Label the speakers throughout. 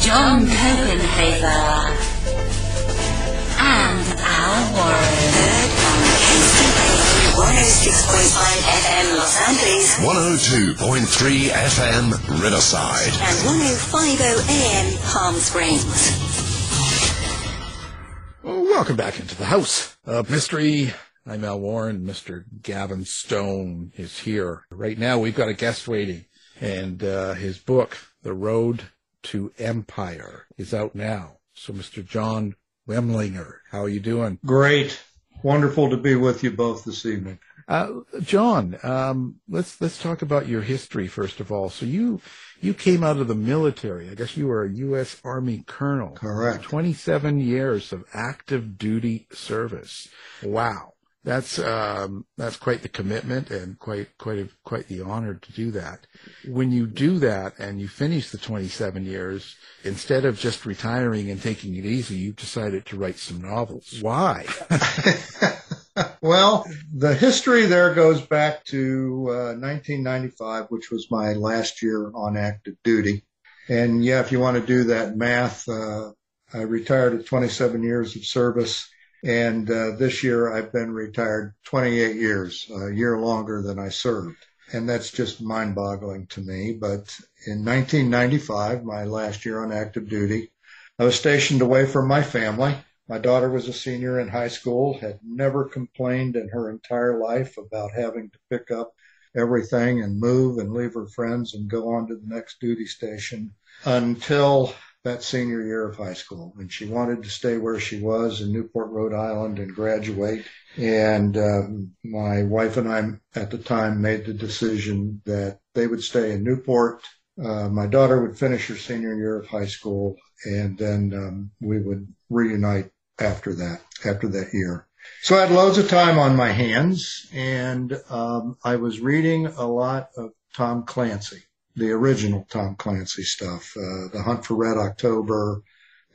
Speaker 1: John Copenhaver, and Al Warren.
Speaker 2: Heard on KCAA 106.5 FM Los Angeles
Speaker 3: 102.3 FM Riverside.
Speaker 2: and 105.0 AM Palm Springs.
Speaker 4: Well, welcome back into the house of mystery. I'm Al Warren. Mr. Gavin Stone is here. Right now, we've got a guest waiting, and uh, his book, The Road to Empire, is out now. So, Mr. John Wemlinger, how are you doing?
Speaker 5: Great. Wonderful to be with you both this evening.
Speaker 4: Uh, John, um, let's let's talk about your history first of all. So you you came out of the military. I guess you were a U.S. Army colonel.
Speaker 5: Correct.
Speaker 4: Twenty-seven years of active duty service. Wow, that's um, that's quite the commitment and quite quite a, quite the honor to do that. When you do that and you finish the twenty-seven years, instead of just retiring and taking it easy, you decided to write some novels. Why?
Speaker 5: well, the history there goes back to uh, 1995, which was my last year on active duty. And yeah, if you want to do that math, uh, I retired at 27 years of service. And uh, this year I've been retired 28 years, a year longer than I served. And that's just mind boggling to me. But in 1995, my last year on active duty, I was stationed away from my family. My daughter was a senior in high school, had never complained in her entire life about having to pick up everything and move and leave her friends and go on to the next duty station until that senior year of high school. And she wanted to stay where she was in Newport, Rhode Island and graduate. And um, my wife and I at the time made the decision that they would stay in Newport. Uh, my daughter would finish her senior year of high school and then um, we would reunite after that, after that year. So I had loads of time on my hands and um, I was reading a lot of Tom Clancy, the original Tom Clancy stuff, uh, The Hunt for Red October,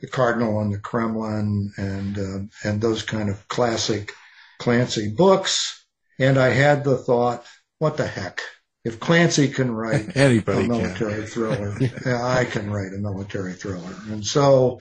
Speaker 5: The Cardinal and the Kremlin, and uh, and those kind of classic Clancy books. And I had the thought, what the heck? If Clancy can write
Speaker 4: Anybody
Speaker 5: a
Speaker 4: can.
Speaker 5: military thriller, yeah, I can write a military thriller. And so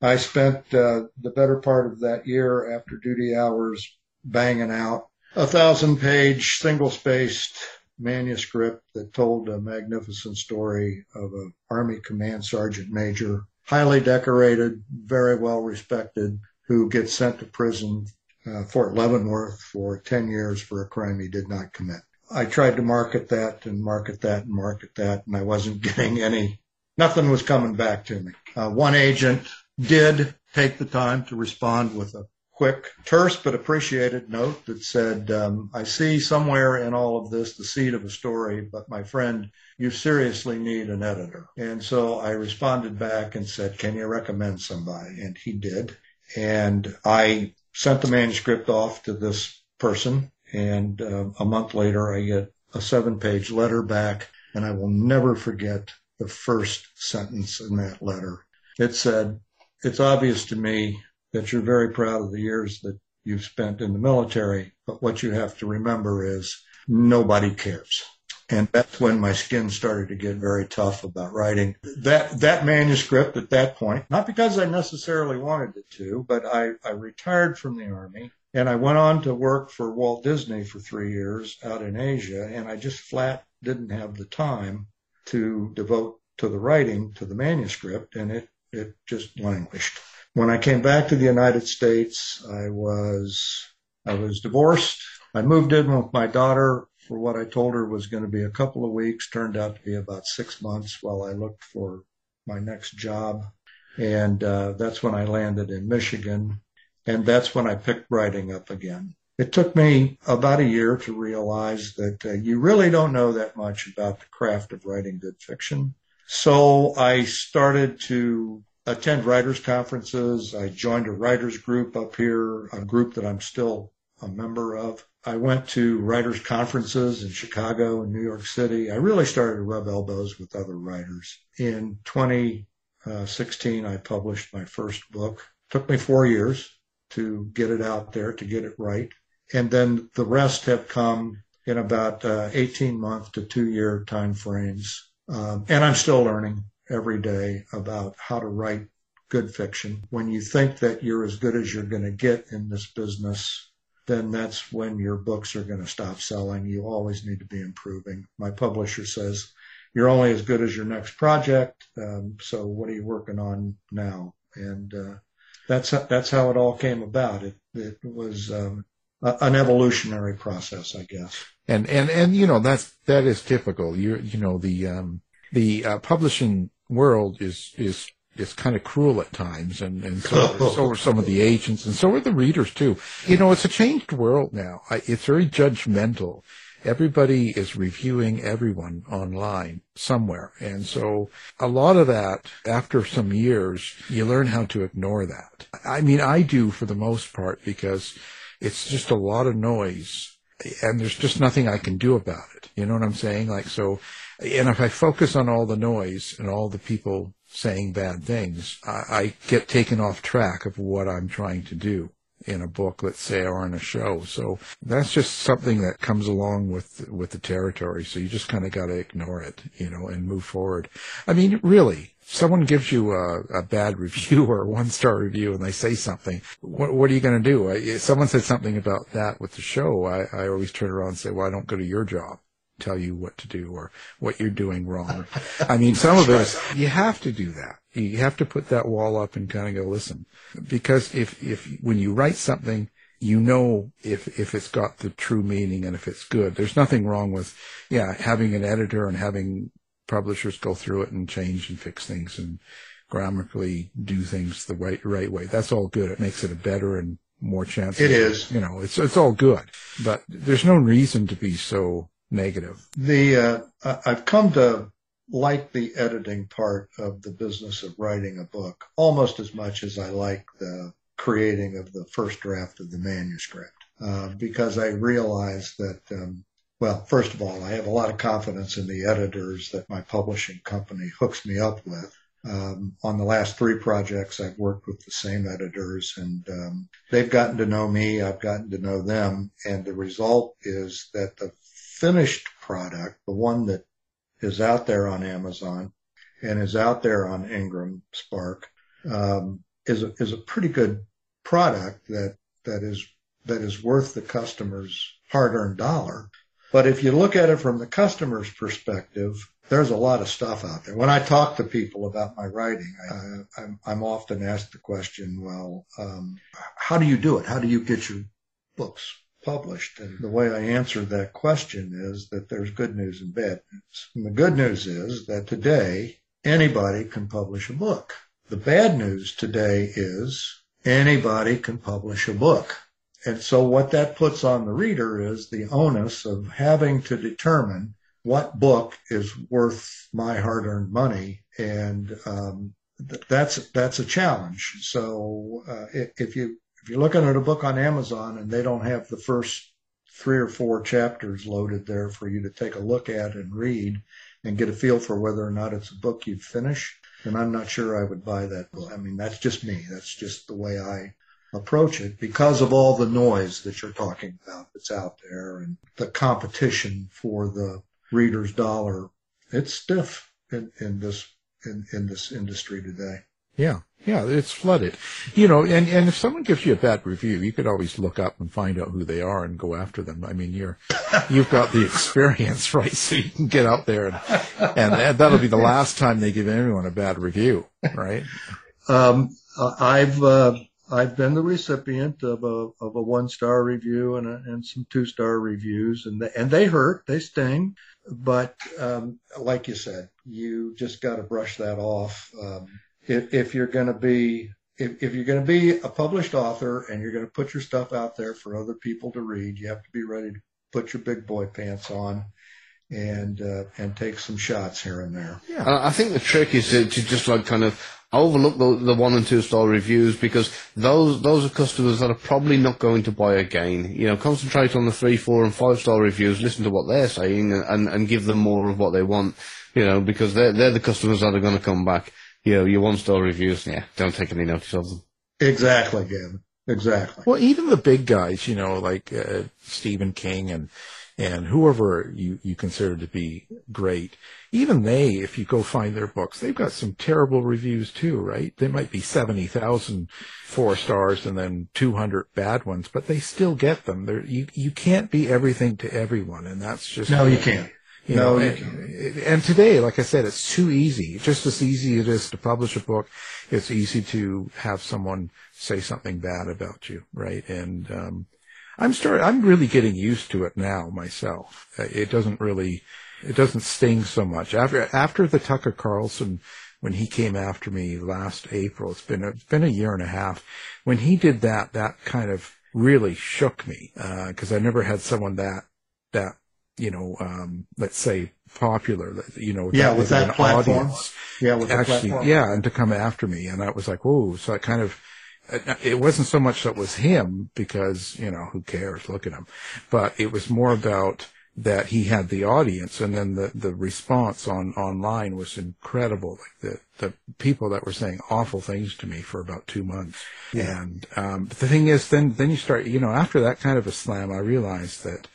Speaker 5: I spent uh, the better part of that year after duty hours banging out a thousand page single spaced manuscript that told a magnificent story of an Army Command Sergeant Major, highly decorated, very well respected, who gets sent to prison, uh, Fort Leavenworth, for 10 years for a crime he did not commit. I tried to market that and market that and market that, and I wasn't getting any, nothing was coming back to me. Uh, one agent did take the time to respond with a quick, terse but appreciated note that said, um, I see somewhere in all of this the seed of a story, but my friend, you seriously need an editor. And so I responded back and said, can you recommend somebody? And he did. And I sent the manuscript off to this person. And uh, a month later, I get a seven page letter back. And I will never forget the first sentence in that letter. It said, it's obvious to me that you're very proud of the years that you've spent in the military, but what you have to remember is nobody cares. And that's when my skin started to get very tough about writing that, that manuscript at that point, not because I necessarily wanted it to, but I, I retired from the army and I went on to work for Walt Disney for three years out in Asia. And I just flat didn't have the time to devote to the writing, to the manuscript. And it, it just languished. When I came back to the United States, I was, I was divorced. I moved in with my daughter for what I told her was going to be a couple of weeks, turned out to be about six months while I looked for my next job. And uh, that's when I landed in Michigan. And that's when I picked writing up again. It took me about a year to realize that uh, you really don't know that much about the craft of writing good fiction. So I started to attend writers conferences. I joined a writers group up here, a group that I'm still a member of. I went to writers conferences in Chicago and New York City. I really started to rub elbows with other writers. In 2016, I published my first book. It took me four years to get it out there, to get it right. And then the rest have come in about uh, 18 month to two year time frames. Um, and I'm still learning every day about how to write good fiction. When you think that you're as good as you're going to get in this business, then that's when your books are going to stop selling. You always need to be improving. My publisher says, you're only as good as your next project. Um, so what are you working on now? And, uh, that's, that's how it all came about. It, it was, um, a, an evolutionary process, I guess.
Speaker 4: And, and, and, you know, that's, that is typical. You, you know, the, um, the, uh, publishing world is, is is kind of cruel at times, and and so so are some of the agents, and so are the readers too. You know, it's a changed world now. I, it's very judgmental. Everybody is reviewing everyone online somewhere, and so a lot of that, after some years, you learn how to ignore that. I mean, I do for the most part because it's just a lot of noise, and there's just nothing I can do about it. You know what I'm saying? Like so. And if I focus on all the noise and all the people saying bad things, I, I get taken off track of what I'm trying to do in a book, let's say, or in a show. So that's just something that comes along with with the territory. So you just kind of got to ignore it, you know, and move forward. I mean, really, someone gives you a, a bad review or a one star review, and they say something. What, what are you going to do? I, someone said something about that with the show. I, I always turn around and say, "Well, I don't go to your job." Tell you what to do or what you're doing wrong. I mean, some of it is, you have to do that. You have to put that wall up and kind of go listen. Because if, if, when you write something, you know if, if it's got the true meaning and if it's good. There's nothing wrong with, yeah, having an editor and having publishers go through it and change and fix things and grammatically do things the right, right way. That's all good. It makes it a better and more chance.
Speaker 5: It is.
Speaker 4: You know, it's, it's all good, but there's no reason to be so negative.
Speaker 5: The uh, I've come to like the editing part of the business of writing a book almost as much as I like the creating of the first draft of the manuscript uh, because I realize that. Um, well, first of all, I have a lot of confidence in the editors that my publishing company hooks me up with. Um, on the last three projects, I've worked with the same editors and um, they've gotten to know me. I've gotten to know them. And the result is that the finished product, the one that is out there on Amazon and is out there on Ingram Spark, um, is a, is a pretty good product that that is that is worth the customer's hard-earned dollar. But if you look at it from the customer's perspective, there's a lot of stuff out there. When I talk to people about my writing, I, am I'm often asked the question, well, um, how do you do it? How do you get your books published. And the way I answer that question is that there's good news and bad news. And the good news is that today anybody can publish a book. The bad news today is anybody can publish a book. And so what that puts on the reader is the onus of having to determine what book is worth my hard-earned money. And um, th- that's that's a challenge. So uh, if you if you're looking at a book on Amazon and they don't have the first three or four chapters loaded there for you to take a look at and read and get a feel for whether or not it's a book you'd finish, then I'm not sure I would buy that book. I mean, that's just me. That's just the way I approach it because of all the noise that you're talking about that's out there and the competition for the reader's dollar. It's stiff in, in this in, in this industry today.
Speaker 4: Yeah. Yeah, it's flooded. You know, and, and if someone gives you a bad review, you could always look up and find out who they are and go after them. I mean, you're, you've got the experience, right? So you can get out there and, and that'll be the last time they give anyone a bad review, right?
Speaker 5: Um, I've, uh, I've been the recipient of a, of a one star review and, a, and some two star reviews and and they hurt, they sting. But, um, like you said, you just got to brush that off. Um, if, if you're going to be if, if you're going to be a published author and you're going to put your stuff out there for other people to read, you have to be ready to put your big boy pants on and uh, and take some shots here and there.
Speaker 6: Yeah, I think the trick is to, to just like kind of overlook the, the one and two star reviews because those those are customers that are probably not going to buy again. You know, concentrate on the three, four, and five star reviews. Listen to what they're saying and, and give them more of what they want. You know, because they're they're the customers that are going to come back. Yeah, you know, your one star reviews, yeah, don't take any notice of them.
Speaker 5: Exactly, Gavin. Exactly.
Speaker 4: Well, even the big guys, you know, like uh, Stephen King and and whoever you you consider to be great, even they, if you go find their books, they've got some terrible reviews too, right? They might be 70,000 four stars and then 200 bad ones, but they still get them. They're, you, you can't be everything to everyone. And that's just,
Speaker 5: No, you can't.
Speaker 4: You
Speaker 5: No,
Speaker 4: know,
Speaker 5: you
Speaker 4: and, and today, like I said, it's too easy. Just as easy as it is to publish a book, it's easy to have someone say something bad about you, right? And, um, I'm starting. I'm really getting used to it now myself. Uh, It doesn't really, it doesn't sting so much. After, after the Tucker Carlson, when he came after me last April, it's been, a, it's been a year and a half. When he did that, that kind of really shook me, uh, cause I never had someone that, that, you know, um, let's say popular, you know,
Speaker 5: Yeah, with that platform.
Speaker 4: audience
Speaker 5: Yeah, with
Speaker 4: actually,
Speaker 5: platform.
Speaker 4: yeah, and to come after me, and I was like, whoa. So I kind of, it wasn't so much that was him because you know who cares, look at him, but it was more about that he had the audience, and then the the response on online was incredible. Like the the people that were saying awful things to me for about two months, yeah. and um, but the thing is, then then you start, you know, after that kind of a slam, I realized that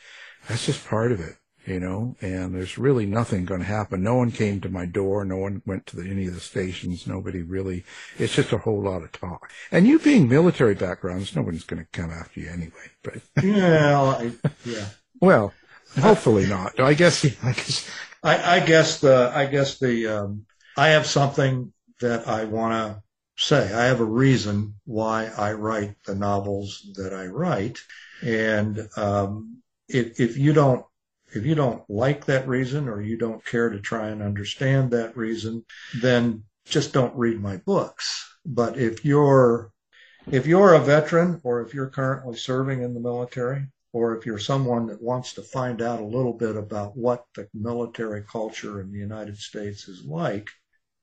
Speaker 4: that's just part of it you know, and there's really nothing going to happen. No one came to my door. No one went to the, any of the stations. Nobody really, it's just a whole lot of talk. And you being military backgrounds, nobody's going to come after you anyway, but
Speaker 5: Yeah, I, yeah.
Speaker 4: well, hopefully not. I guess, I guess,
Speaker 5: I, I guess the I guess the um, I have something that I want to say. I have a reason why I write the novels that I write, and um, if if you don't if you don't like that reason or you don't care to try and understand that reason, then just don't read my books. But if you're if you're a veteran or if you're currently serving in the military or if you're someone that wants to find out a little bit about what the military culture in the United States is like,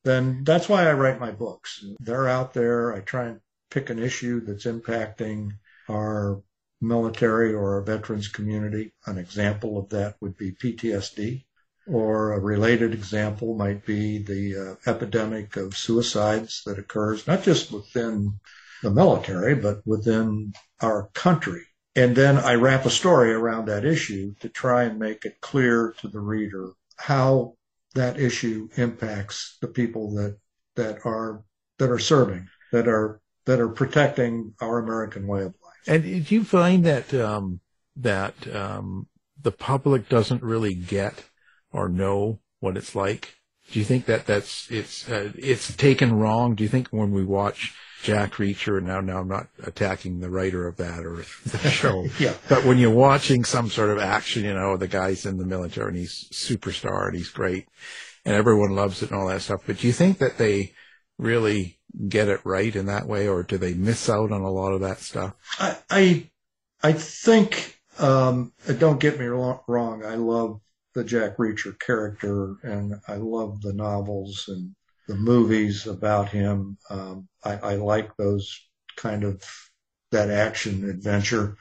Speaker 5: then that's why I write my books. They're out there. I try and pick an issue that's impacting our military or our veterans community. An example of that would be PTSD, or a related example might be the uh, epidemic of suicides that occurs not just within the military, but within our country. And then I wrap a story around that issue to try and make it clear to the reader how that issue impacts the people that that are that are serving, that are that are protecting our American way of life.
Speaker 4: And do you find that, um, that, um, the public doesn't really get or know what it's like? Do you think that that's, it's, uh, it's taken wrong? Do you think when we watch Jack Reacher, and now, now I'm not attacking the writer of that or the show,
Speaker 5: Yeah.
Speaker 4: but when you're watching some sort of action, you know, the guy's in the military and he's superstar and he's great and everyone loves it and all that stuff. But do you think that they really get it right in that way or do they miss out on a lot of that stuff?
Speaker 5: I I, I think um, don't get me wrong, wrong. I love the Jack Reacher character, and I love the novels and the movies about him. Um, I, I like those kind of that action adventure,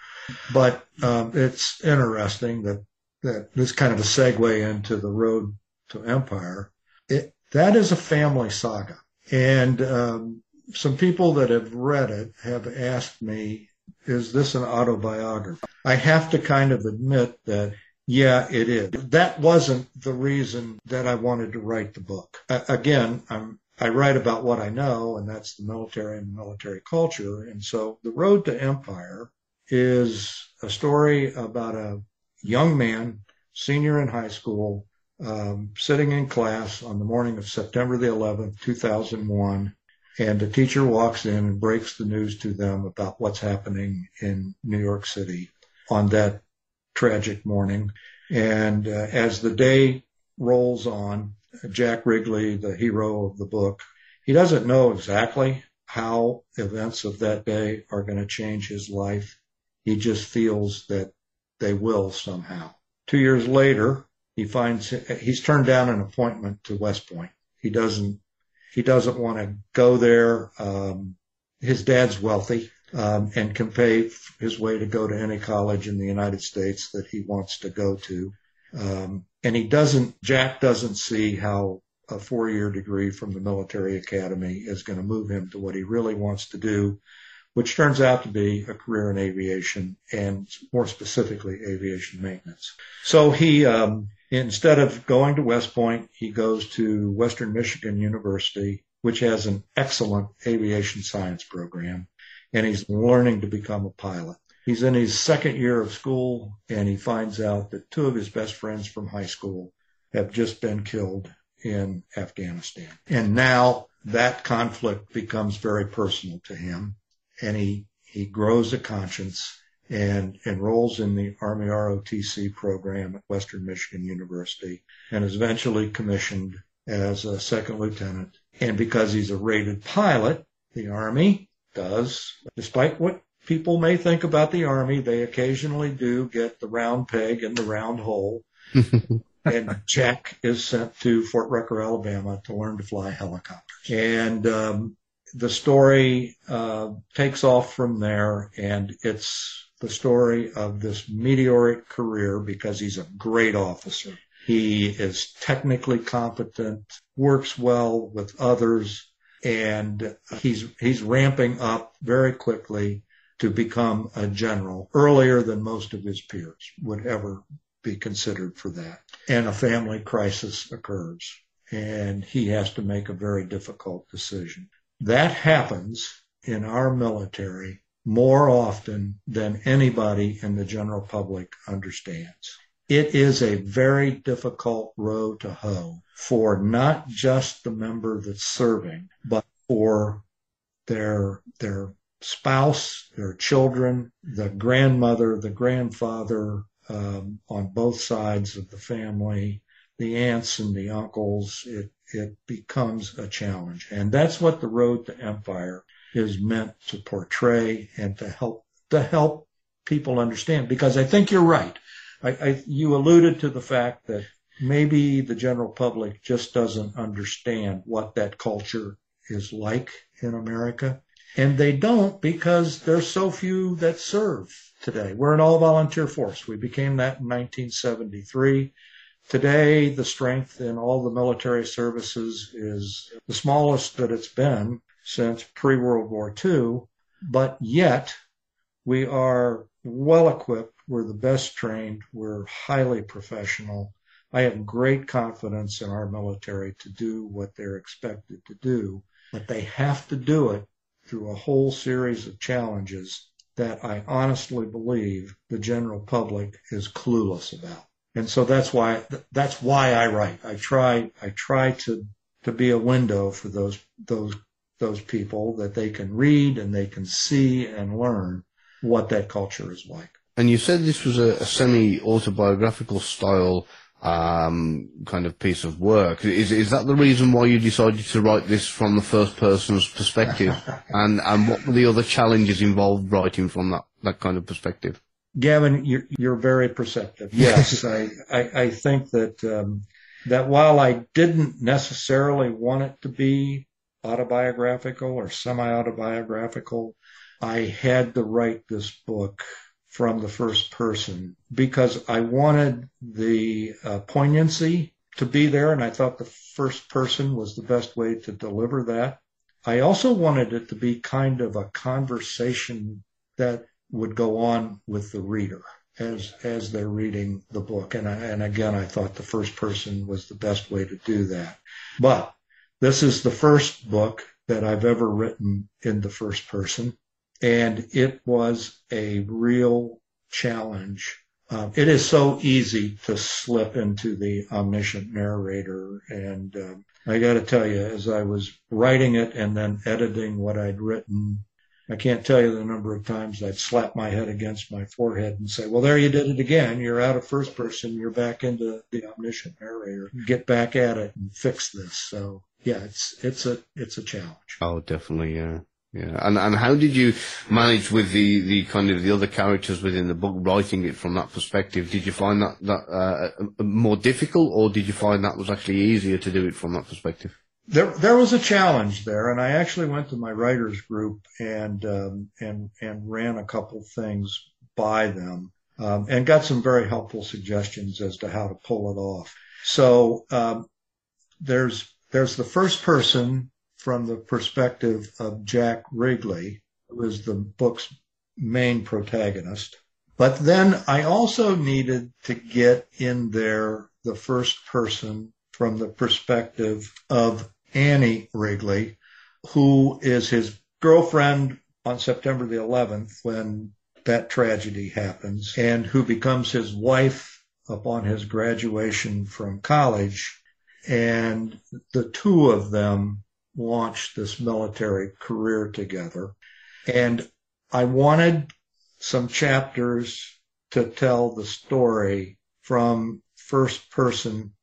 Speaker 5: but um, it's interesting that that this kind of a segue into the road to empire. It that is a family saga, and um, some people that have read it have asked me, is this an autobiography? I have to kind of admit that, yeah, it is. That wasn't the reason that I wanted to write the book. A- again, I'm, I write about what I know, and that's the military and military culture. And so The Road to Empire is a story about a young man, senior in high school, um, sitting in class on the morning of September the 11th, 2001 and the teacher walks in and breaks the news to them about what's happening in New York City on that tragic morning. And uh, as the day rolls on, Jack Rigley, the hero of the book, he doesn't know exactly how events of that day are going to change his life. He just feels that they will somehow. Two years later, he finds he's turned down an appointment to West Point. He doesn't He doesn't want to go there. Um, his dad's wealthy um, and can pay his way to go to any college in the United States that he wants to go to. Um, and he doesn't, Jack doesn't see how a four year degree from the military academy is going to move him to what he really wants to do, which turns out to be a career in aviation and more specifically aviation maintenance. So he, um, instead of going to West Point, he goes to Western Michigan University, which has an excellent aviation science program, and he's learning to become a pilot. He's in his second year of school and he finds out that two of his best friends from high school have just been killed in Afghanistan. And now that conflict becomes very personal to him and he, he grows a conscience and enrolls in the Army ROTC program at Western Michigan University and is eventually commissioned as a second lieutenant. And because he's a rated pilot, the Army does, despite what people may think about the Army, they occasionally do get the round peg in the round hole. and Jack is sent to Fort Rucker, Alabama to learn to fly helicopters. And um, the story uh, takes off from there, and it's the story of this meteoric career because he's a great officer. He is technically competent, works well with others, and he's he's ramping up very quickly to become a general earlier than most of his peers would ever be considered for that. And a family crisis occurs and he has to make a very difficult decision. That happens in our military more often than anybody in the general public understands. It is a very difficult row to hoe for not just the member that's serving, but for their, their spouse, their children, the grandmother, the grandfather, um, on both sides of the family, the aunts and the uncles, it, it becomes a challenge. And that's what the road to empire is meant to portray and to help, to help people understand. Because I think you're right. I, I, you alluded to the fact that maybe the general public just doesn't understand what that culture is like in America. And they don't because there's so few that serve today. We're an all volunteer force. We became that in 1973. Today, the strength in all the military services is the smallest that it's been since pre World War II, but yet we are well equipped. We're the best trained. We're highly professional. I have great confidence in our military to do what they're expected to do, but they have to do it through a whole series of challenges that I honestly believe the general public is clueless about. And so that's why that's why I write. I try I try to to be a window for those those those people that they can read and they can see and learn what that culture is like.
Speaker 6: And you said this was a, a semi autobiographical style um, kind of piece of work. Is is that the reason why you decided to write this from the first person's perspective? and and what were the other challenges involved writing from that that kind of perspective?
Speaker 5: Gavin, you're, you're very perceptive. Yes, I, I, I think that um, that while I didn't necessarily want it to be autobiographical or semi-autobiographical, I had to write this book from the first person because I wanted the uh, poignancy to be there, and I thought the first person was the best way to deliver that. I also wanted it to be kind of a conversation that would go on with the reader as as they're reading the book. And I, and again, I thought the first person was the best way to do that. But this is the first book that I've ever written in the first person. And it was a real challenge. Um, it is so easy to slip into the omniscient narrator. And um, I got to tell you, as I was writing it and then editing what I'd written, I can't tell you the number of times I'd slap my head against my forehead and say, well, there you did it again. You're out of first person. You're back into the omniscient narrator. Get back at it and fix this. So yeah, it's, it's a, it's a challenge.
Speaker 6: Oh, definitely. Yeah. Yeah, and and how did you manage with the, the kind of the other characters within the book, writing it from that perspective? Did you find that that uh, more difficult, or did you find that was actually easier to do it from that perspective?
Speaker 5: there there was a challenge there, and I actually went to my writers group and um, and and ran a couple things by them um, and got some very helpful suggestions as to how to pull it off. So um, there's there's the first person from the perspective of Jack Rigley, who is the book's main protagonist. But then I also needed to get in there the first person from the perspective of Annie Rigley, who is his girlfriend on September the 11th when that tragedy happens and who becomes his wife upon his graduation from college. And the two of them launched this military career together. And I wanted some chapters to tell the story from first person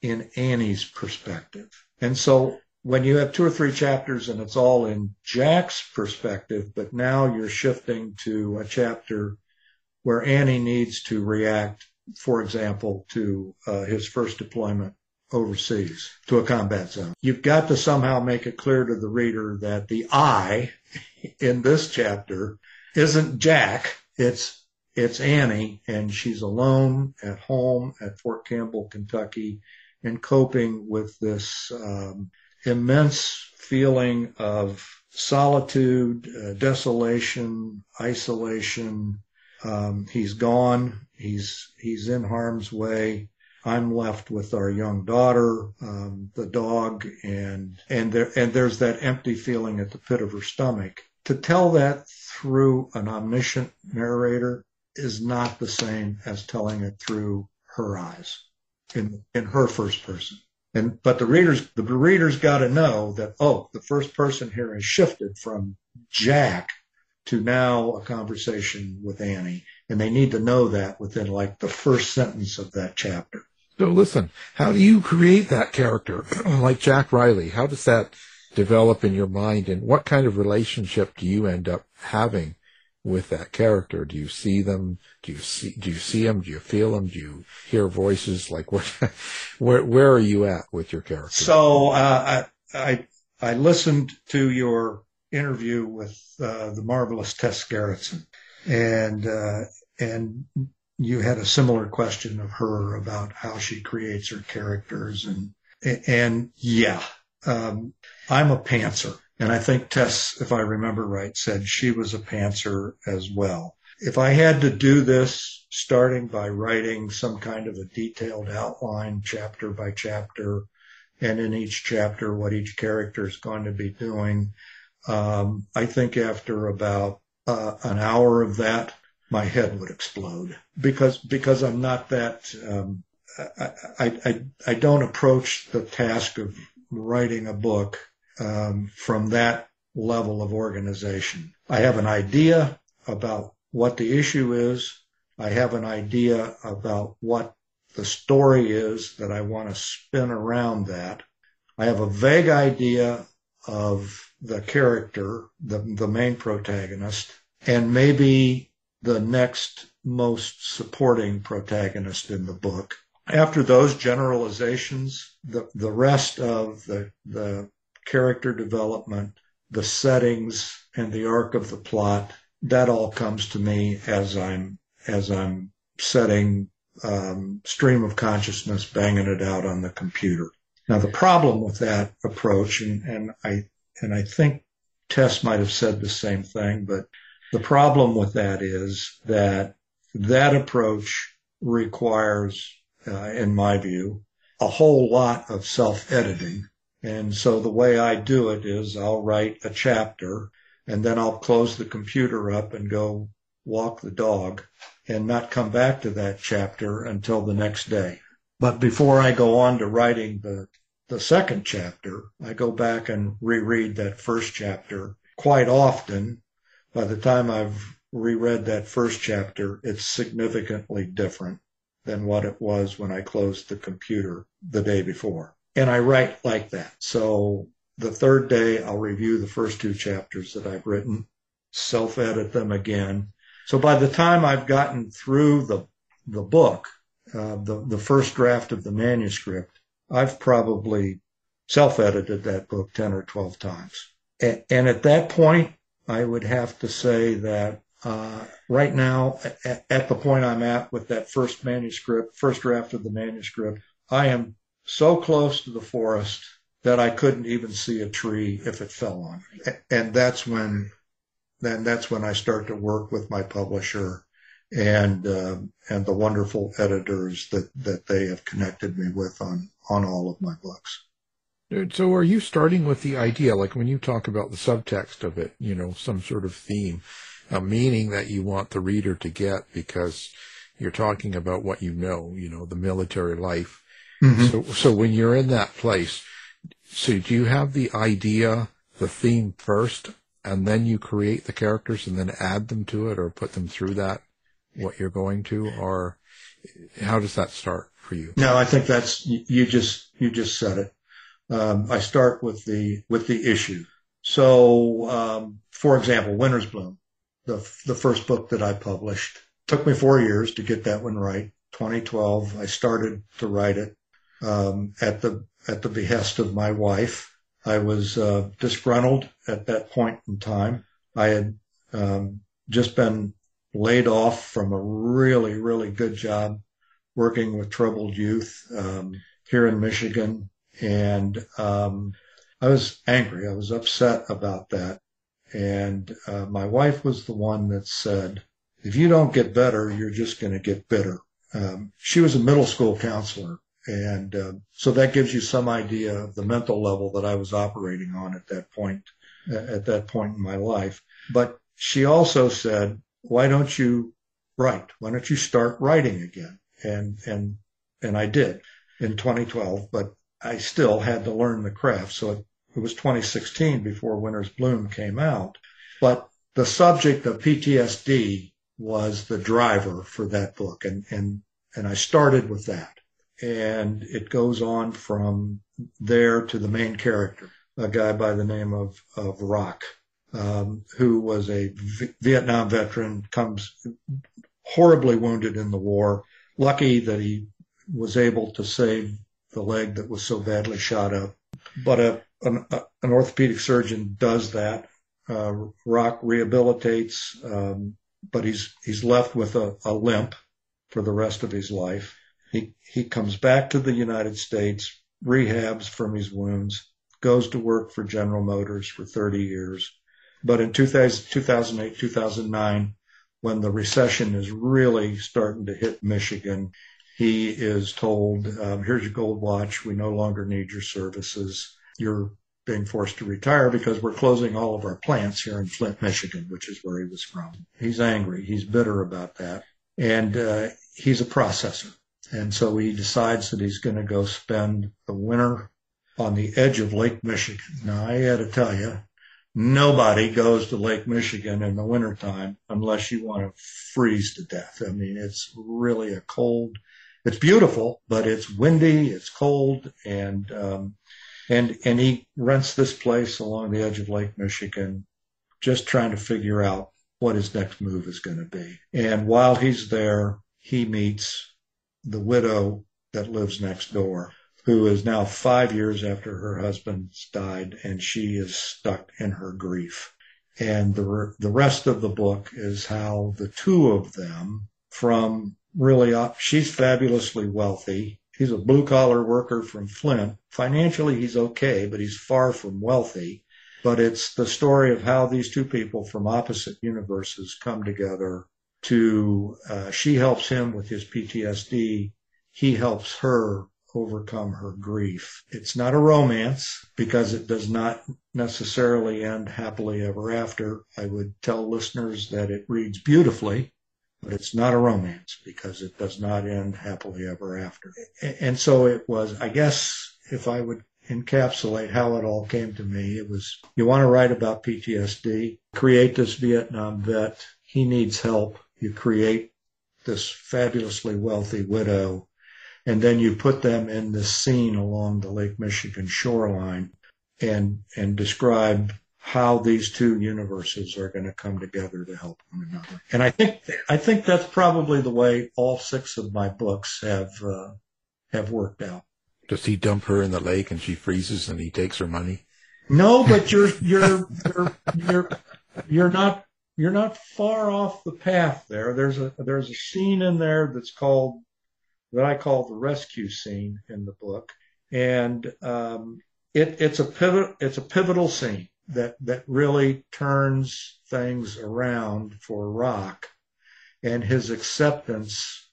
Speaker 5: in Annie's perspective. And so when you have two or three chapters and it's all in Jack's perspective, but now you're shifting to a chapter where Annie needs to react, for example, to uh, his first deployment overseas to a combat zone. You've got to somehow make it clear to the reader that the I in this chapter isn't Jack, it's it's Annie, and she's alone at home at Fort Campbell, Kentucky, and coping with this um, immense feeling of solitude, uh, desolation, isolation. Um, he's gone. He's he's in harm's way. I'm left with our young daughter, um, the dog, and and there and there's that empty feeling at the pit of her stomach. To tell that through an omniscient narrator is not the same as telling it through her eyes in in her first person. And but the readers the readers got to know that oh the first person here has shifted from Jack to now a conversation with Annie, and they need to know that within like the first sentence of that chapter.
Speaker 4: So listen, how do you create that character like Jack Riley? How does that develop in your mind, and what kind of relationship do you end up having with that character? Do you see them? Do you see, do you see them? Do you feel them? Do you hear voices? Like what, where, where are you at with your character?
Speaker 5: So, uh, I, I, I listened to your interview with, uh, the marvelous Tess Gerritsen and, uh, and you had a similar question of her about how she creates her characters and, and yeah, um, I'm a pantser. And I think Tess, if I remember right, said she was a pantser as well. If I had to do this starting by writing some kind of a detailed outline chapter by chapter, and in each chapter what each character is going to be doing, um, I think after about uh, an hour of that, my head would explode because because I'm not that um, I, I, I don't approach the task of writing a book um, from that level of organization. I have an idea about what the issue is. I have an idea about what the story is that I want to spin around that. I have a vague idea of the character, the, the main protagonist, and maybe the next most supporting protagonist in the book. After those generalizations, the, the rest of the, the character development, the settings, and the arc of the plot. That all comes to me as I'm as I'm setting um, stream of consciousness, banging it out on the computer. Now the problem with that approach, and, and I and I think Tess might have said the same thing, but the problem with that is that that approach requires, uh, in my view, a whole lot of self-editing and so the way I do it is I'll write a chapter and then I'll close the computer up and go walk the dog and not come back to that chapter until the next day. But before I go on to writing the, the second chapter, I go back and reread that first chapter quite often. By the time I've reread that first chapter, it's significantly different than what it was when I closed the computer the day before. And I write like that. So the third day, I'll review the first two chapters that I've written, self edit them again. So by the time I've gotten through the, the book, uh, the, the first draft of the manuscript, I've probably self-edited that book 10 or 12 times. And, and at that point, I would have to say that uh, right now, at, at the point I'm at with that first manuscript, first draft of the manuscript, I am so close to the forest that I couldn't even see a tree if it fell on me. And that's when, then that's when I start to work with my publisher and um, and the wonderful editors that that they have connected me with on on all of my books.
Speaker 4: So are you starting with the idea, like when you talk about the subtext of it, you know, some sort of theme, a meaning that you want the reader to get because you're talking about what you know, you know, the military life. Mm-hmm. So, so when you're in that place, so do you have the idea, the theme first, and then you create the characters and then add them to it or put them through that, what you're going to, or how does that start for you?
Speaker 5: No, I think that's, you just, you just said it um, I start with the with the issue. So, um, for example, Winter's Bloom, the the first book that I published, took me four years to get that one right. 2012, I started to write it um, at the at the behest of my wife. I was uh, disgruntled at that point in time. I had um, just been laid off from a really really good job working with troubled youth um, here in Michigan and um, I was angry. I was upset about that. And uh, my wife was the one that said, if you don't get better, you're just going to get bitter. Um, she was a middle school counselor. And uh, so that gives you some idea of the mental level that I was operating on at that point, at that point in my life. But she also said, why don't you write? Why don't you start writing again? And, and, and I did in 2012, but I still had to learn the craft. So it, it was 2016 before Winter's Bloom came out. But the subject of PTSD was the driver for that book. And, and, and I started with that. And it goes on from there to the main character, a guy by the name of, of Rock, um, who was a v- Vietnam veteran, comes horribly wounded in the war. Lucky that he was able to save the leg that was so badly shot up. But a, an, a, an orthopedic surgeon does that. Uh, Rock rehabilitates, um, but he's he's left with a, a limp for the rest of his life. He he comes back to the United States, rehabs from his wounds, goes to work for General Motors for 30 years. But in 2000, 2008, 2009, when the recession is really starting to hit Michigan, he is told, um, here's your gold watch. We no longer need your services. You're being forced to retire because we're closing all of our plants here in Flint, Michigan, which is where he was from. He's angry. He's bitter about that. And uh, he's a processor. And so he decides that he's going to go spend the winter on the edge of Lake Michigan. Now, I got to tell you, nobody goes to Lake Michigan in the wintertime unless you want to freeze to death. I mean, it's really a cold, it's beautiful, but it's windy, it's cold, and um, and and he rents this place along the edge of Lake Michigan, just trying to figure out what his next move is going to be. And while he's there, he meets the widow that lives next door, who is now five years after her husband's died, and she is stuck in her grief. And the the rest of the book is how the two of them, from really, she's fabulously wealthy. He's a blue collar worker from Flint. Financially, he's okay, but he's far from wealthy. But it's the story of how these two people from opposite universes come together to, uh, she helps him with his PTSD. He helps her overcome her grief. It's not a romance because it does not necessarily end happily ever after. I would tell listeners that it reads beautifully but it's not a romance because it does not end happily ever after. And so it was, I guess, if I would encapsulate how it all came to me, it was you want to write about PTSD, create this Vietnam vet, he needs help. You create this fabulously wealthy widow, and then you put them in this scene along the Lake Michigan shoreline and and describe how these two universes are going to come together to help one another. And I think I think that's probably the way all six of my books have uh, have worked out.
Speaker 4: Does he dump her in the lake and she freezes and he takes her money?
Speaker 5: No, but you're you're you're you're you're not you're not far off the path there. There's a there's a scene in there that's called that I call the rescue scene in the book, and um, it, it's a pivot it's a pivotal scene that that really turns things around for Rock and his acceptance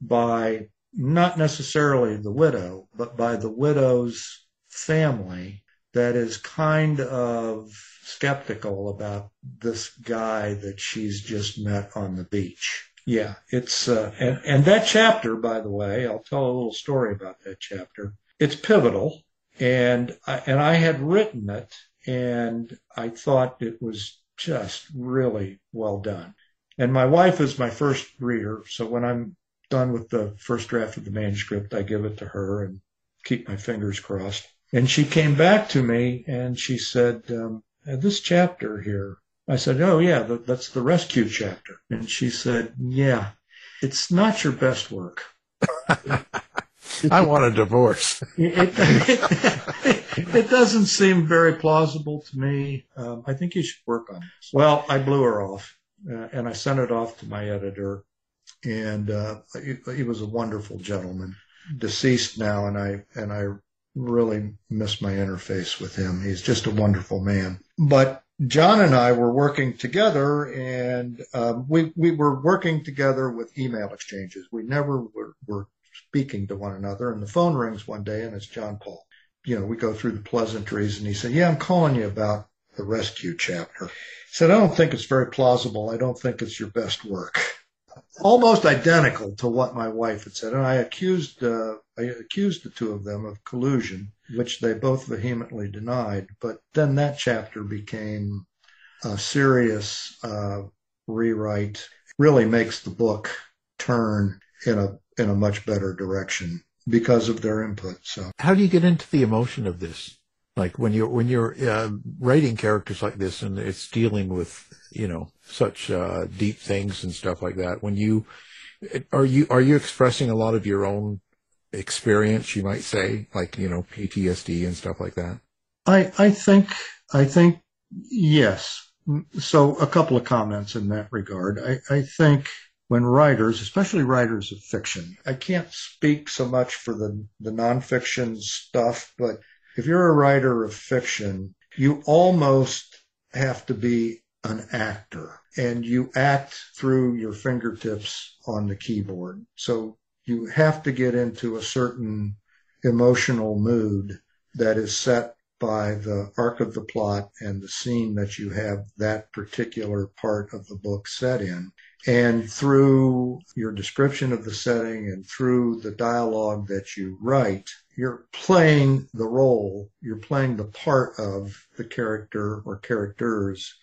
Speaker 5: by not necessarily the widow, but by the widow's family that is kind of skeptical about this guy that she's just met on the beach. Yeah, it's uh, and and that chapter, by the way, I'll tell a little story about that chapter. It's pivotal, and and I had written it, and I thought it was just really well done. And my wife is my first reader, so when I'm done with the first draft of the manuscript, I give it to her and keep my fingers crossed. And she came back to me and she said, um, "This chapter here." I said, "Oh yeah, that's the rescue chapter." And she said, "Yeah, it's not your best work."
Speaker 4: I want a divorce.
Speaker 5: it, it, it, doesn't seem very plausible to me. Um, I think you should work on this. Well, I blew her off, uh, and I sent it off to my editor, and uh, he, he, was a wonderful gentleman, deceased now, and I and I really miss my interface with him. He's just a wonderful man. But John and I were working together, and um, we we were working together with email exchanges. We never were, were speaking to one another. And the phone rings one day, and it's John Paul. You know, we go through the pleasantries, and he said, "Yeah, I'm calling you about the rescue chapter." He said, "I don't think it's very plausible. I don't think it's your best work." Almost identical to what my wife had said, and I accused uh, I accused the two of them of collusion, which they both vehemently denied. But then that chapter became a serious uh, rewrite. Really makes the book turn in a in a much better direction because of their input. So,
Speaker 4: how do you get into the emotion of this? Like when you're when you're uh, writing characters like this, and it's dealing with you know such uh, deep things and stuff like that. When you are you are you expressing a lot of your own experience? You might say, like you know PTSD and stuff like that.
Speaker 5: I I think I think yes. So a couple of comments in that regard. I, I think when writers, especially writers of fiction, I can't speak so much for the, the nonfiction stuff, but if you're a writer of fiction, you almost have to be an actor and you act through your fingertips on the keyboard. So you have to get into a certain emotional mood that is set by the arc of the plot and the scene that you have that particular part of the book set in. And through your description of the setting and through the dialogue that you write, you're playing the role, you're playing the part of the character or characters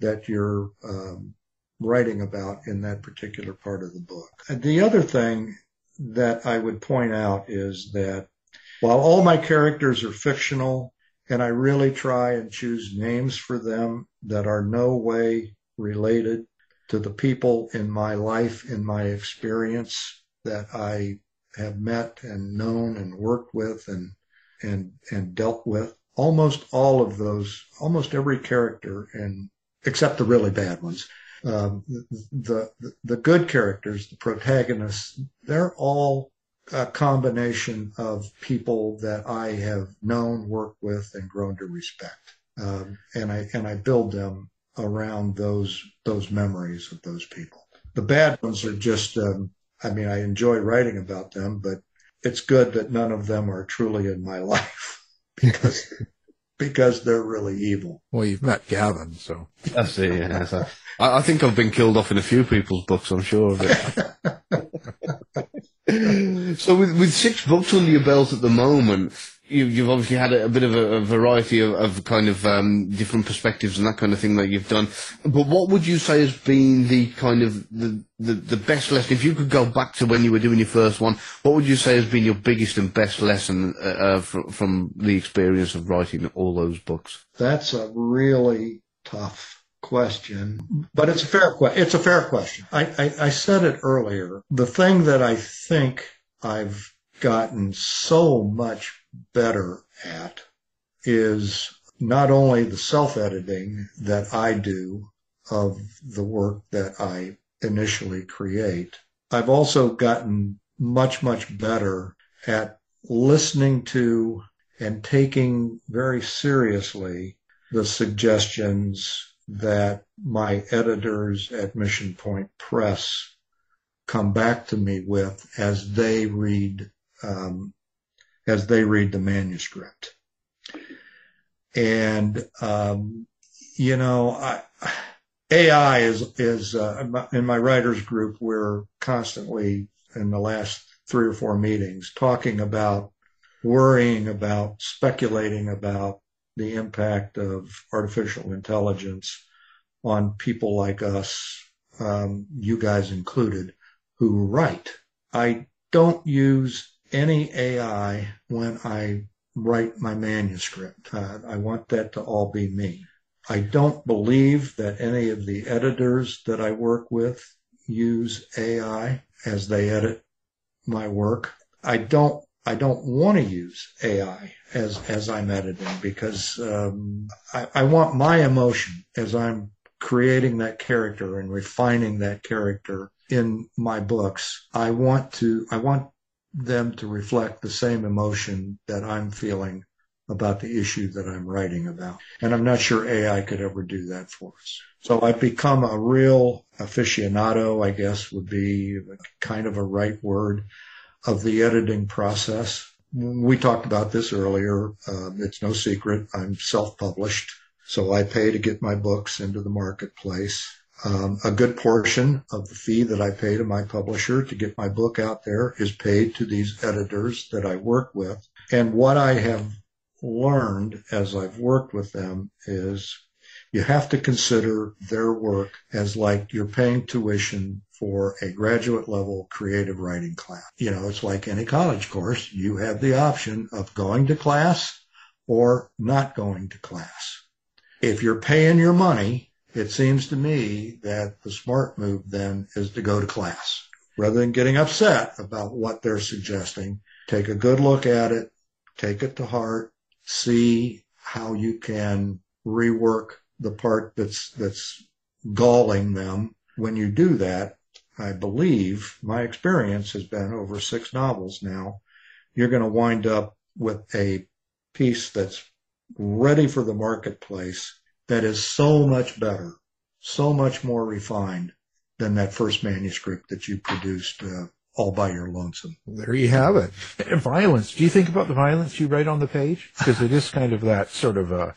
Speaker 5: that you're um, writing about in that particular part of the book. The other thing that I would point out is that while all my characters are fictional, and I really try and choose names for them that are no way related to the people in my life, in my experience that I have met and known and worked with and and and dealt with. Almost all of those, almost every character, and except the really bad ones, um, the, the the good characters, the protagonists, they're all a combination of people that I have known, worked with, and grown to respect. Um, and I and I build them around those those memories of those people. The bad ones are just, um, I mean, I enjoy writing about them, but it's good that none of them are truly in my life because because they're really evil.
Speaker 4: Well, you've met Gavin, so
Speaker 6: I see. Yeah, so I, I, think I've been killed off in a few people's books. I'm sure of it. so, with, with six books under your belt at the moment, you, have obviously had a, a, bit of a, a variety of, of kind of um, different perspectives and that kind of thing that you've done. But what would you say has been the kind of the, the, the best lesson? If you could go back to when you were doing your first one, what would you say has been your biggest and best lesson uh, uh, from, from the experience of writing all those books?
Speaker 5: That's a really tough question, but it's a fair question. It's a fair question. I, I, I said it earlier. The thing that I think I've gotten so much better at is not only the self-editing that I do of the work that I initially create, I've also gotten much, much better at listening to and taking very seriously the suggestions that my editors at Mission Point Press come back to me with as they read um, as they read the manuscript. And um, you know, I, AI is is uh, in my writers group. We're constantly in the last three or four meetings talking about worrying about speculating about the impact of artificial intelligence on people like us, um, you guys included, who write. I don't use any AI when I write my manuscript. Uh, I want that to all be me. I don't believe that any of the editors that I work with use AI as they edit my work. I don't I don't want to use AI as as I'm editing because um, I, I want my emotion as I'm creating that character and refining that character in my books. I want to I want them to reflect the same emotion that I'm feeling about the issue that I'm writing about. And I'm not sure AI could ever do that for us. So I've become a real aficionado, I guess would be kind of a right word of the editing process. We talked about this earlier. Um, it's no secret. I'm self-published. So I pay to get my books into the marketplace. Um, a good portion of the fee that I pay to my publisher to get my book out there is paid to these editors that I work with. And what I have learned as I've worked with them is you have to consider their work as like you're paying tuition for a graduate level creative writing class. You know, it's like any college course. You have the option of going to class or not going to class. If you're paying your money, it seems to me that the smart move then is to go to class. Rather than getting upset about what they're suggesting, take a good look at it, take it to heart, see how you can rework the part that's that's galling them. When you do that, I believe my experience has been over six novels now. You're going to wind up with a piece that's ready for the marketplace that is so much better, so much more refined than that first manuscript that you produced uh, all by your lonesome.
Speaker 4: There you have it. Violence. Do you think about the violence you write on the page? Because it is kind of that sort of a,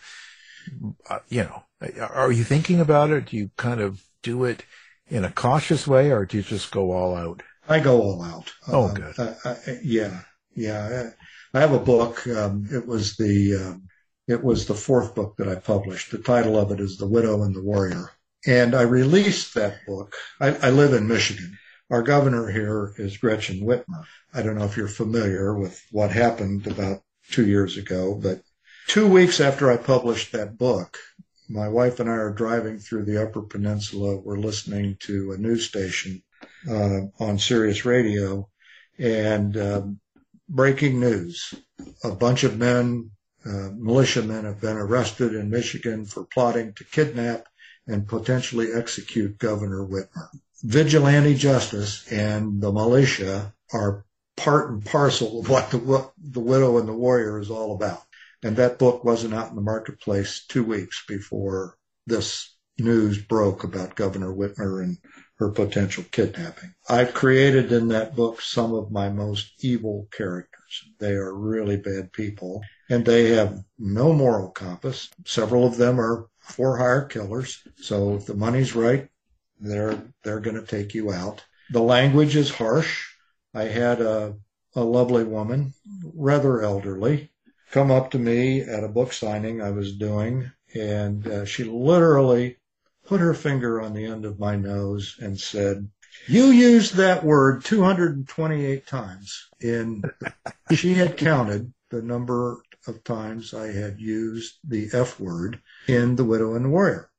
Speaker 4: uh, you know, are you thinking about it? Do you kind of do it in a cautious way, or do you just go all out?
Speaker 5: I go all out.
Speaker 4: Oh, uh, good.
Speaker 5: Uh, I, yeah, yeah. I have a book. Um, it was the um, it was the fourth book that I published. The title of it is The Widow and the Warrior, and I released that book. I, I live in Michigan. Our governor here is Gretchen Whitmer. I don't know if you're familiar with what happened about two years ago, but two weeks after I published that book, my wife and I are driving through the Upper Peninsula. We're listening to a news station uh, on Sirius Radio, and um, breaking news: a bunch of men, uh, militiamen, have been arrested in Michigan for plotting to kidnap and potentially execute Governor Whitmer. Vigilante justice and the militia are part and parcel of what the, what the widow and the warrior is all about. And that book wasn't out in the marketplace two weeks before this news broke about Governor Whitmer and her potential kidnapping. I've created in that book some of my most evil characters. They are really bad people and they have no moral compass. Several of them are for hire killers. So if the money's right, they're, they're going to take you out. The language is harsh. I had a, a lovely woman, rather elderly, come up to me at a book signing I was doing, and uh, she literally put her finger on the end of my nose and said, you used that word 228 times in, she had counted the number of times I had used the F word in The Widow and the Warrior.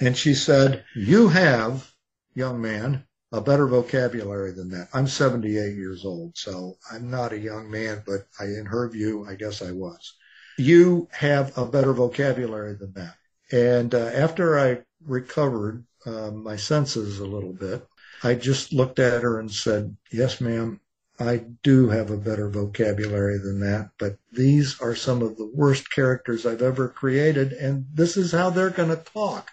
Speaker 5: And she said, you have, young man, a better vocabulary than that. I'm 78 years old, so I'm not a young man, but I, in her view, I guess I was. You have a better vocabulary than that. And uh, after I recovered uh, my senses a little bit, I just looked at her and said, Yes, ma'am, I do have a better vocabulary than that, but these are some of the worst characters I've ever created, and this is how they're going to talk.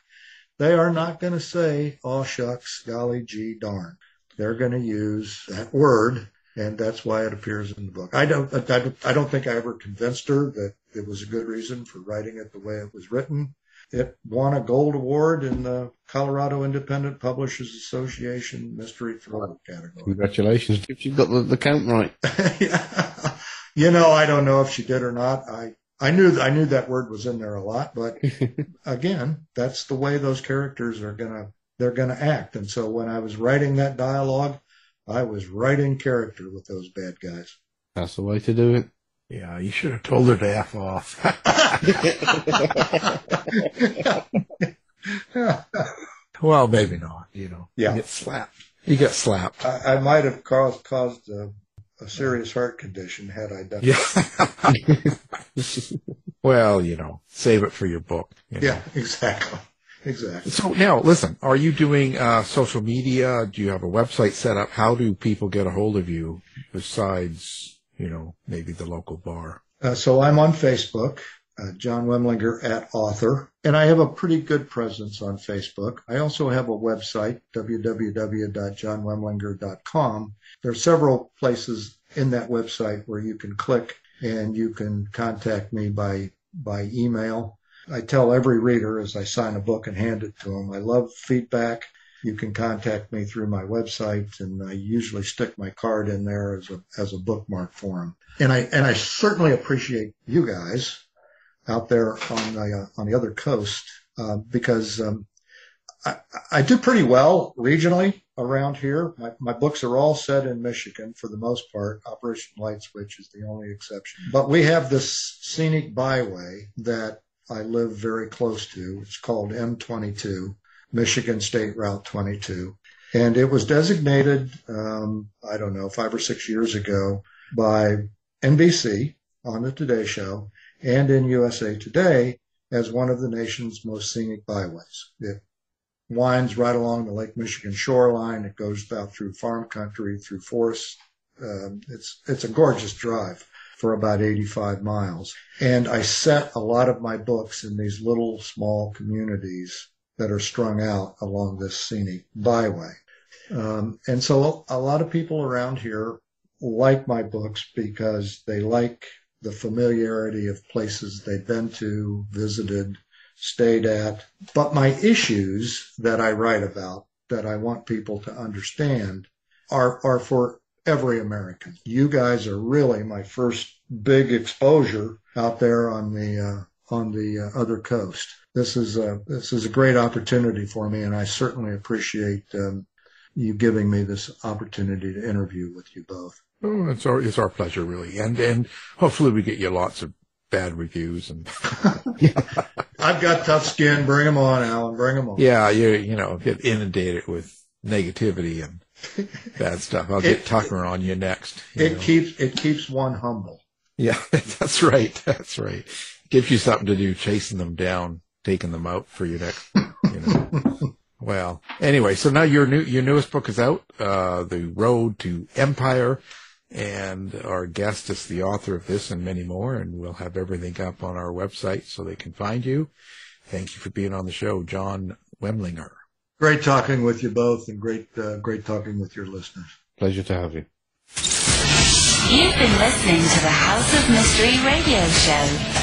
Speaker 5: They are not going to say, oh shucks, golly gee darn. They're going to use that word, and that's why it appears in the book. I don't, I, I don't think I ever convinced her that it was a good reason for writing it the way it was written. It won a gold award in the Colorado Independent Publishers Association mystery thriller category.
Speaker 6: Congratulations. If you got the, the count right.
Speaker 5: yeah. You know, I don't know if she did or not. I, I knew, I knew that word was in there a lot, but again, that's the way those characters are gonna, they're gonna act. And so when I was writing that dialogue, I was writing character with those bad guys.
Speaker 6: That's the way to do it.
Speaker 4: Yeah, you should have told her to F off. well, maybe not, you know.
Speaker 5: Yeah.
Speaker 4: You get slapped. You get slapped.
Speaker 5: I, I might have caused, caused a, a serious heart condition had I done
Speaker 4: Yeah. well, you know, save it for your book. you know.
Speaker 5: Yeah, exactly. Exactly.
Speaker 4: So now, listen, are you doing uh, social media? Do you have a website set up? How do people get a hold of you besides, you know, maybe the local bar?
Speaker 5: Uh, so I'm on Facebook, uh, John Wemlinger at author, and I have a pretty good presence on Facebook. I also have a website, www.johnwemlinger.com. There are several places in that website where you can click and you can contact me by, by email. I tell every reader as I sign a book and hand it to them, I love feedback. You can contact me through my website and I usually stick my card in there as a, as a bookmark for them. And I, and I certainly appreciate you guys out there on the, uh, on the other coast, uh, because, um, I, I do pretty well regionally around here. My, my books are all set in Michigan for the most part. Operation Light Switch is the only exception. But we have this scenic byway that I live very close to. It's called M22, Michigan State Route 22. And it was designated, um, I don't know, five or six years ago by NBC on the Today Show and in USA Today as one of the nation's most scenic byways. It winds right along the Lake Michigan shoreline. It goes out through farm country, through forests. Um, it's it's a gorgeous drive for about 85 miles. And I set a lot of my books in these little small communities that are strung out along this scenic byway. Um, and so a lot of people around here like my books because they like the familiarity of places they've been to, visited, stayed at. But my issues that I write about that I want people to understand are, are for every American. You guys are really my first big exposure out there on the, uh, on the uh, other coast. This is a, this is a great opportunity for me and I certainly appreciate, um, you giving me this opportunity to interview with you both.
Speaker 4: Oh, it's our it's our pleasure, really, and and hopefully we get you lots of bad reviews and
Speaker 5: I've got tough skin. Bring them on, Alan. Bring them on.
Speaker 4: yeah, you you know get inundated with negativity and bad stuff. I'll get
Speaker 5: It-
Speaker 4: Tucker on you next. you
Speaker 5: It
Speaker 4: know.
Speaker 5: keeps it keeps one humble.
Speaker 4: Yeah, that's right. That's right. Gives you something to do, chasing them down, taking them out for your next, you know. well, anyway, so now your new, your newest book is out, uh, The Road to Empire. And our guest is the author of this and many more. And we'll have everything up on our website so they can find you. Thank you for being on the show, John Wemlinger.
Speaker 5: Great talking with you both, and great uh, great talking with your listeners.
Speaker 6: Pleasure to have you.
Speaker 1: You've been listening to the House of Mystery radio show.